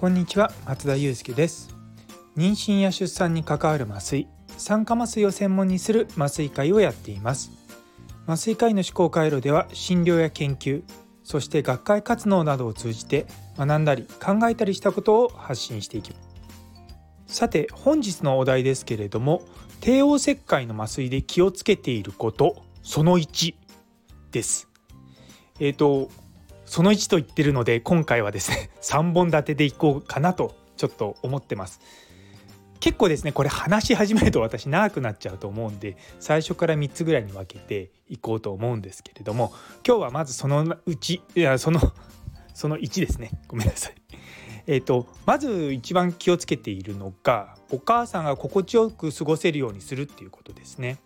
こんにちは松田祐介です。妊娠や出産に関わる麻酔酸化麻酔を専門にする麻酔会をやっています。麻酔科医の思考回路では診療や研究そして学会活動などを通じて学んだり考えたりしたことを発信していきます。さて本日のお題ですけれども帝王切開の麻酔で気をつけていることその1です。えっ、ー、とその1と言ってるので今回はですね 3本立てでいこうかなとちょっと思ってます結構ですねこれ話し始めると私長くなっちゃうと思うんで最初から3つぐらいに分けていこうと思うんですけれども今日はまずそのうちいやその その1ですねごめんなさい。えーと、まず一番気をつけているのがお母さんが心地よく過ごせるようにするっていうことですね。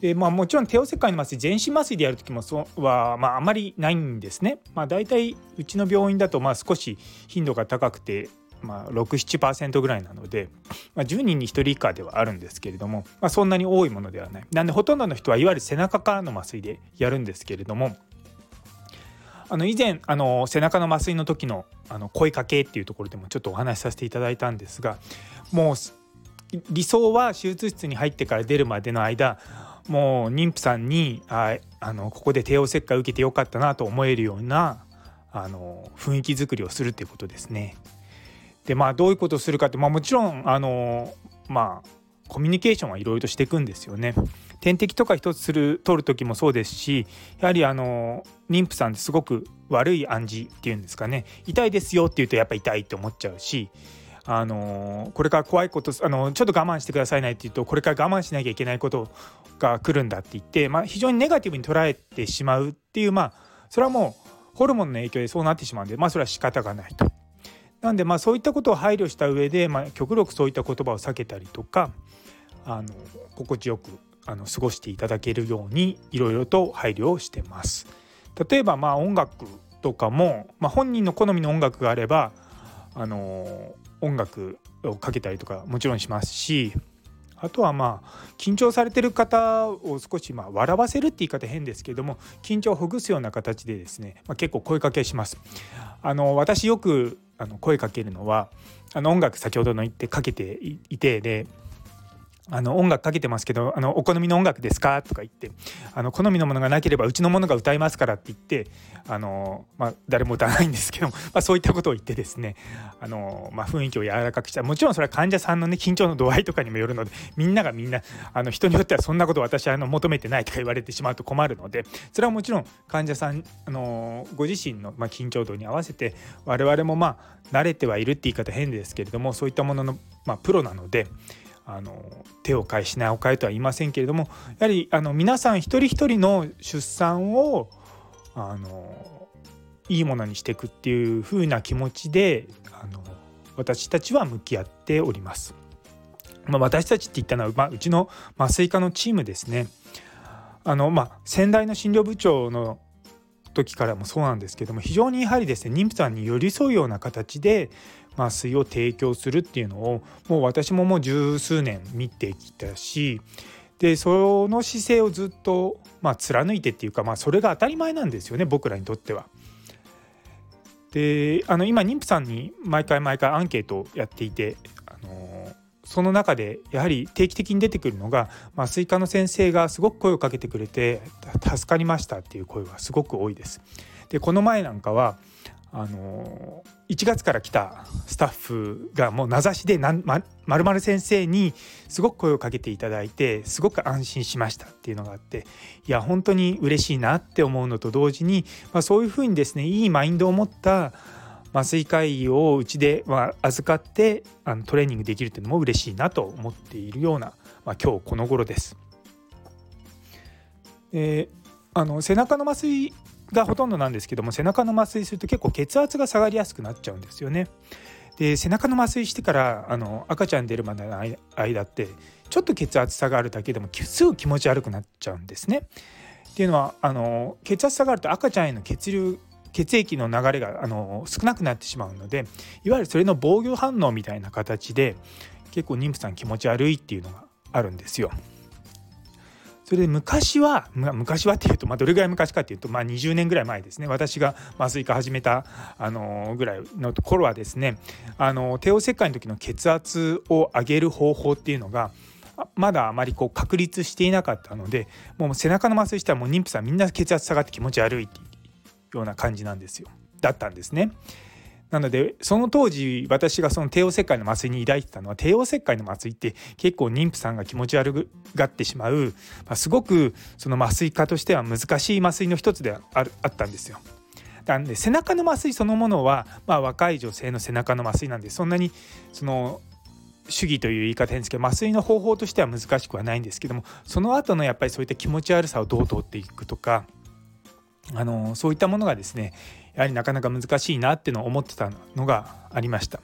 でまあ、もちろん帝王切開の麻酔全身麻酔でやる時もそは、まあ、あまりないんですね。まあ、大体うちの病院だとまあ少し頻度が高くて、まあ、67%ぐらいなので、まあ、10人に1人以下ではあるんですけれども、まあ、そんなに多いものではない。なんでほとんどの人はいわゆる背中からの麻酔でやるんですけれどもあの以前あの背中の麻酔の時のあの声かけっていうところでもちょっとお話しさせていただいたんですがもう理想は手術室に入ってから出るまでの間もう妊婦さんにああのここで帝王切開受けてよかったなと思えるようなあの雰囲気作りをするっていうことですね。でまあどういうことをするかって、まあ、もちろんあのまあコミュニケーションはいろいろとしていくんですよね。点滴とか一つする取る時もそうですしやはりあの妊婦さんってすごく悪い暗示っていうんですかね痛いですよって言うとやっぱ痛いって思っちゃうしあのこれから怖いことあのちょっと我慢してくださいねって言うとこれから我慢しなきゃいけないことが来るんだって言って、まあ、非常にネガティブに捉えてしまうっていうまあそれはもうホルモンの影響でそうなってしまうんでまあそれは仕方がないと。なんでまあそういったことを配慮した上で、まあ、極力そういった言葉を避けたりとかあの心地よくあの過ごしていただけるようにいろいろと配慮をしてます。例えばまあ音楽とかも、まあ、本人の好みの音楽があればあの音楽をかけたりとかもちろんしますしあとはまあ緊張されてる方を少しまあ笑わせるって言い方変ですけども緊張をほぐすような形でですね、まあ、結構声かけします。あの私よくあの声かけるのはあの音楽先ほどの言ってかけていてであの音楽かけてますけどあのお好みの音楽ですか？とか言ってあの好みのものがなければうちのものが歌いますからって言ってあの、まあ、誰も歌わないんですけど、まあ、そういったことを言ってですねあの、まあ、雰囲気を柔らかくしたもちろんそれは患者さんのね緊張の度合いとかにもよるのでみんながみんなあの人によってはそんなこと私はあの求めてないとか言われてしまうと困るのでそれはもちろん患者さんあのご自身の、まあ、緊張度に合わせて我々もまあ慣れてはいるって言い方変ですけれどもそういったものの、まあ、プロなので。あの手を変え品を変えとは言いませんけれどもやはりあの皆さん一人一人の出産をあのいいものにしていくっていう風な気持ちであの私たちは向き合っております。まあ、私たちって言ったのは、まあ、うちの麻酔科のチームですね。あのまあ、先代の診療部長の時からもそうなんですけども非常にやはりですね妊婦さんに寄り添うような形で麻酔を提供するっていうのをもう私ももう十数年見てきたしでその姿勢をずっと、まあ、貫いてっていうか、まあ、それが当たり前なんですよね僕らにとっては。であの今妊婦さんに毎回毎回アンケートをやっていて、あのその中でやはり定期的に出てくるのが麻酔科の先生がすごく声をかけてくれて助かりましたっていう声がすごく多いです。でこの前なんかはあの1月から来たスタッフがもう名指しでまるまる先生にすごく声をかけていただいてすごく安心しましたっていうのがあっていや本当に嬉しいなって思うのと同時に、まあ、そういうふうにですねいいマインドを持った麻酔科医をうちで、まあ、預かってあのトレーニングできるっていうのも嬉しいなと思っているような、まあ、今日この頃です。えー、あの背中の麻酔がほとんどなんですけども背中の麻酔すると結構血圧が下がりやすくなっちゃうんですよね。で背中の麻酔してからあの赤ちゃん出るまでの間ってちょっと血圧下があるだけでもすぐ気持ち悪くなっちゃうんですね。っていうのはあの血圧下がると赤ちゃんへの血流血液の流れがあの少なくなってしまうのでいわゆるそれの防御反応みたいな形で結構妊婦さん気持ち悪いっていうのがあるんですよ。それで昔は昔はっていうと、まあ、どれぐらい昔かっていうと、まあ、20年ぐらい前ですね私が麻酔科始めた、あのぐらいの頃はですねあの帝王切開の時の血圧を上げる方法っていうのがまだあまりこう確立していなかったのでもう背中の麻酔したらもう妊婦さんみんな血圧下がって気持ち悪いっていうような感じなんですよだったんですね。なのでその当時私がその帝王切開の麻酔に抱いてたのは帝王切開の麻酔って結構妊婦さんが気持ち悪がってしまう、まあ、すごくその麻酔科としては難しい麻酔の一つであるあったんですよ。なんで背中の麻酔そのものは、まあ、若い女性の背中の麻酔なんでそんなにその主義という言い方変ですけど麻酔の方法としては難しくはないんですけどもその後のやっぱりそういった気持ち悪さをどう通っていくとかあのそういったものがですねやはりなかなか難しいなってのを思ってたのがありました。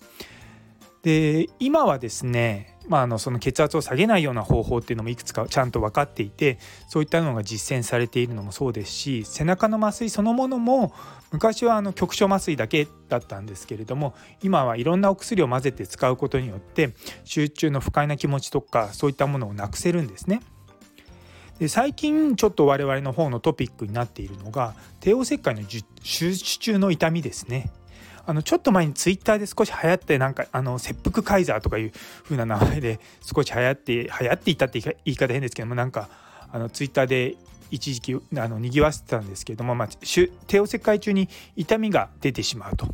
で今はですね、まあ、あのその血圧を下げないような方法っていうのもいくつかちゃんと分かっていてそういったのが実践されているのもそうですし背中の麻酔そのものも昔はあの局所麻酔だけだったんですけれども今はいろんなお薬を混ぜて使うことによって集中の不快な気持ちとかそういったものをなくせるんですね。で最近ちょっと我々の方のトピックになっているのが帝王切開の手術中の痛みですね。あのちょっと前にツイッターで少し流行ってなんかあの切腹カイザーとかいう風な名前で少し流行って流行っていたって言い方変ですけどもなんかあのツイッターで一時期あの賑わせてたんですけども、まあ、帝王切開中に痛みが出てしまうと。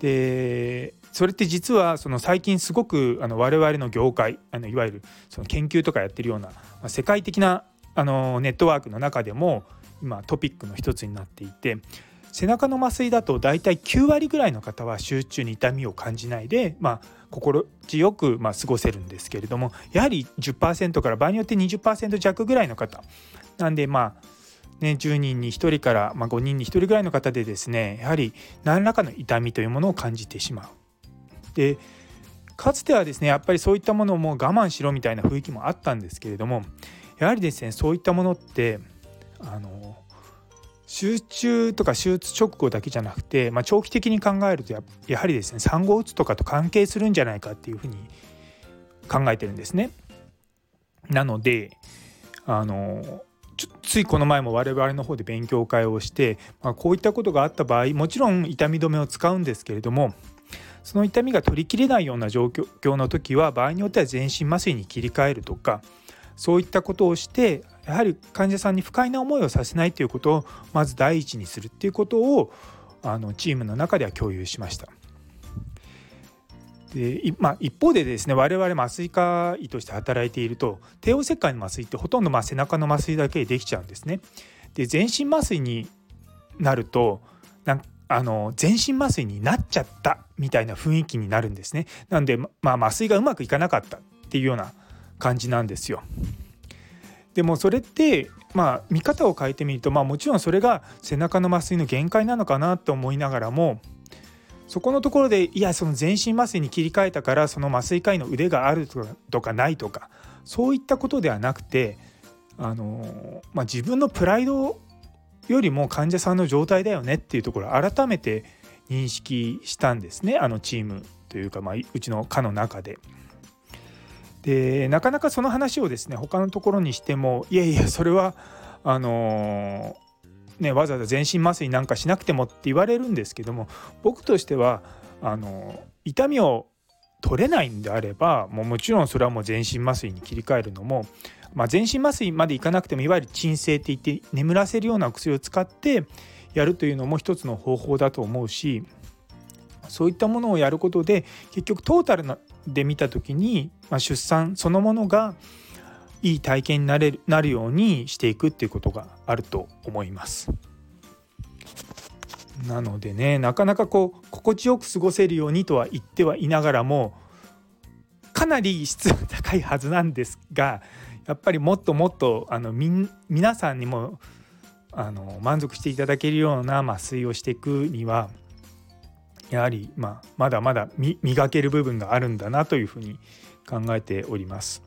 でそれって実はその最近すごくあの我々の業界あのいわゆるその研究とかやってるような、ま、世界的なあのネットワークの中でも今トピックの一つになっていて背中の麻酔だと大体9割ぐらいの方は集中に痛みを感じないで、まあ、心地よくま過ごせるんですけれどもやはり10%から場合によって20%弱ぐらいの方なんでまあね、10人に1人から、ま5人に1人ぐらいの方でですねやはり何らかの痛みというものを感じてしまう。でかつてはですねやっぱりそういったものをもう我慢しろみたいな雰囲気もあったんですけれどもやはりですねそういったものってあの集中とか手術直後だけじゃなくて、まあ、長期的に考えるとややはりですね産後うつとかと関係するんじゃないかっていうふうに考えてるんですね。なのであのついこの前も我々の方で勉強会をして、まあ、こういったことがあった場合もちろん痛み止めを使うんですけれどもその痛みが取りきれないような状況の時は場合によっては全身麻酔に切り替えるとかそういったことをしてやはり患者さんに不快な思いをさせないということをまず第一にするっていうことをあのチームの中では共有しました。でまあ、一方でですね我々麻酔科医として働いていると帝王切開の麻酔ってほとんどまあ背中の麻酔だけでできちゃうんですね。で全身麻酔になるとなんあの全身麻酔になっちゃったみたいな雰囲気になるんですね。なんで、まあ、麻酔がうまくいかなかったっていうような感じなんですよ。でもそれってまあ見方を変えてみるとまあもちろんそれが背中の麻酔の限界なのかなと思いながらもそこのところでいやその全身麻酔に切り替えたからその麻酔科医の腕があるとかないとかそういったことではなくてあの、まあ、自分のプライドよりも患者さんの状態だよねっていうところを改めて認識したんですねあのチームというか、まあ、うちの科の中で。でなかなかその話をですね他のところにしてもいやいやそれはあのね、わざわざ全身麻酔なんかしなくてもって言われるんですけども僕としてはあの痛みを取れないんであればもうもちろんそれはもう全身麻酔に切り替えるのも、まあ、全身麻酔までいかなくてもいわゆる鎮静っていって眠らせるような薬を使ってやるというのも一つの方法だと思うしそういったものをやることで結局トータルなで見た時に、まあ、出産そのものがいい体験になれるなるようにしていくっていうことがあると思います。なのでねなかなかこう心地よく過ごせるようにとは言ってはいながらもかなり質が高いはずなんですがやっぱりもっともっとあのみ皆さんにもあの満足していただけるような麻酔をしていくにはやはり、まあ、まだまだ磨ける部分があるんだなというふうに考えております。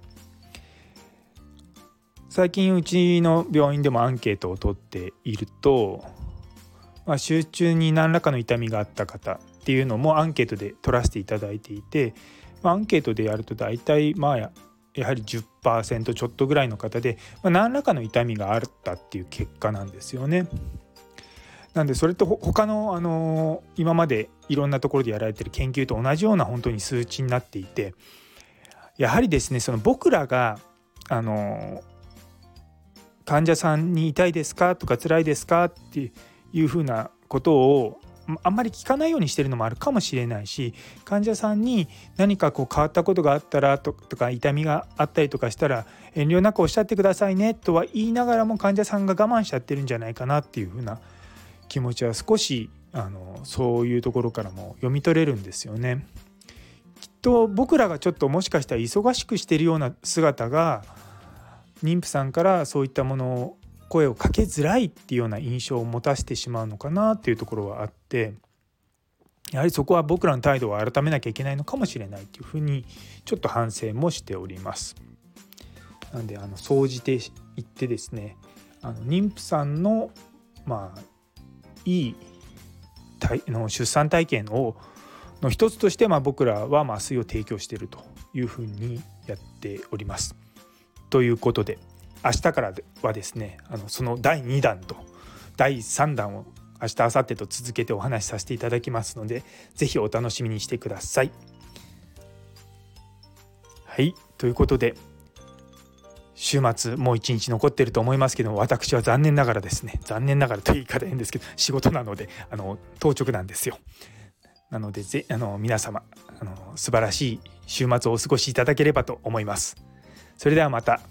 最近うちの病院でもアンケートを取っていると、まあ、集中に何らかの痛みがあった方っていうのもアンケートで取らせていただいていて、まあ、アンケートでやると大体まあやはり10%ちょっとぐらいの方で、まあ、何らかの痛みがあったっていう結果なんですよね。なんでそれと他のあの今までいろんなところでやられてる研究と同じような本当に数値になっていてやはりですねその僕らがあの患者さんに痛いですかとか辛いですかっていうふうなことをあんまり聞かないようにしてるのもあるかもしれないし患者さんに何かこう変わったことがあったらとか痛みがあったりとかしたら遠慮なくおっしゃってくださいねとは言いながらも患者さんが我慢しちゃってるんじゃないかなっていうふうな気持ちは少しあのそういうところからも読み取れるんですよね。きっと僕らがちょっともしかしたら忙しくしてるような姿が妊婦さんからそういったものを声をかけづらいっていうような印象を持たせてしまうのかなっていうところはあってやはりそこは僕らの態度を改めなきゃいけないのかもしれないっていうふうにちょっと反省もしております。なんであの総じて言ってですねあの妊婦さんのまあいいの出産体験をの一つとして、まあ、僕らは麻酔を提供しているというふうにやっております。ということで明日からはですねあのその第2弾と第3弾を明日明後日と続けてお話しさせていただきますので是非お楽しみにしてください。はいということで週末もう一日残ってると思いますけども私は残念ながらですね残念ながらという言い方変ですけど仕事なのであの当直なんですよ。なのでぜあの皆様あの素晴らしい週末をお過ごしいただければと思います。それではまた。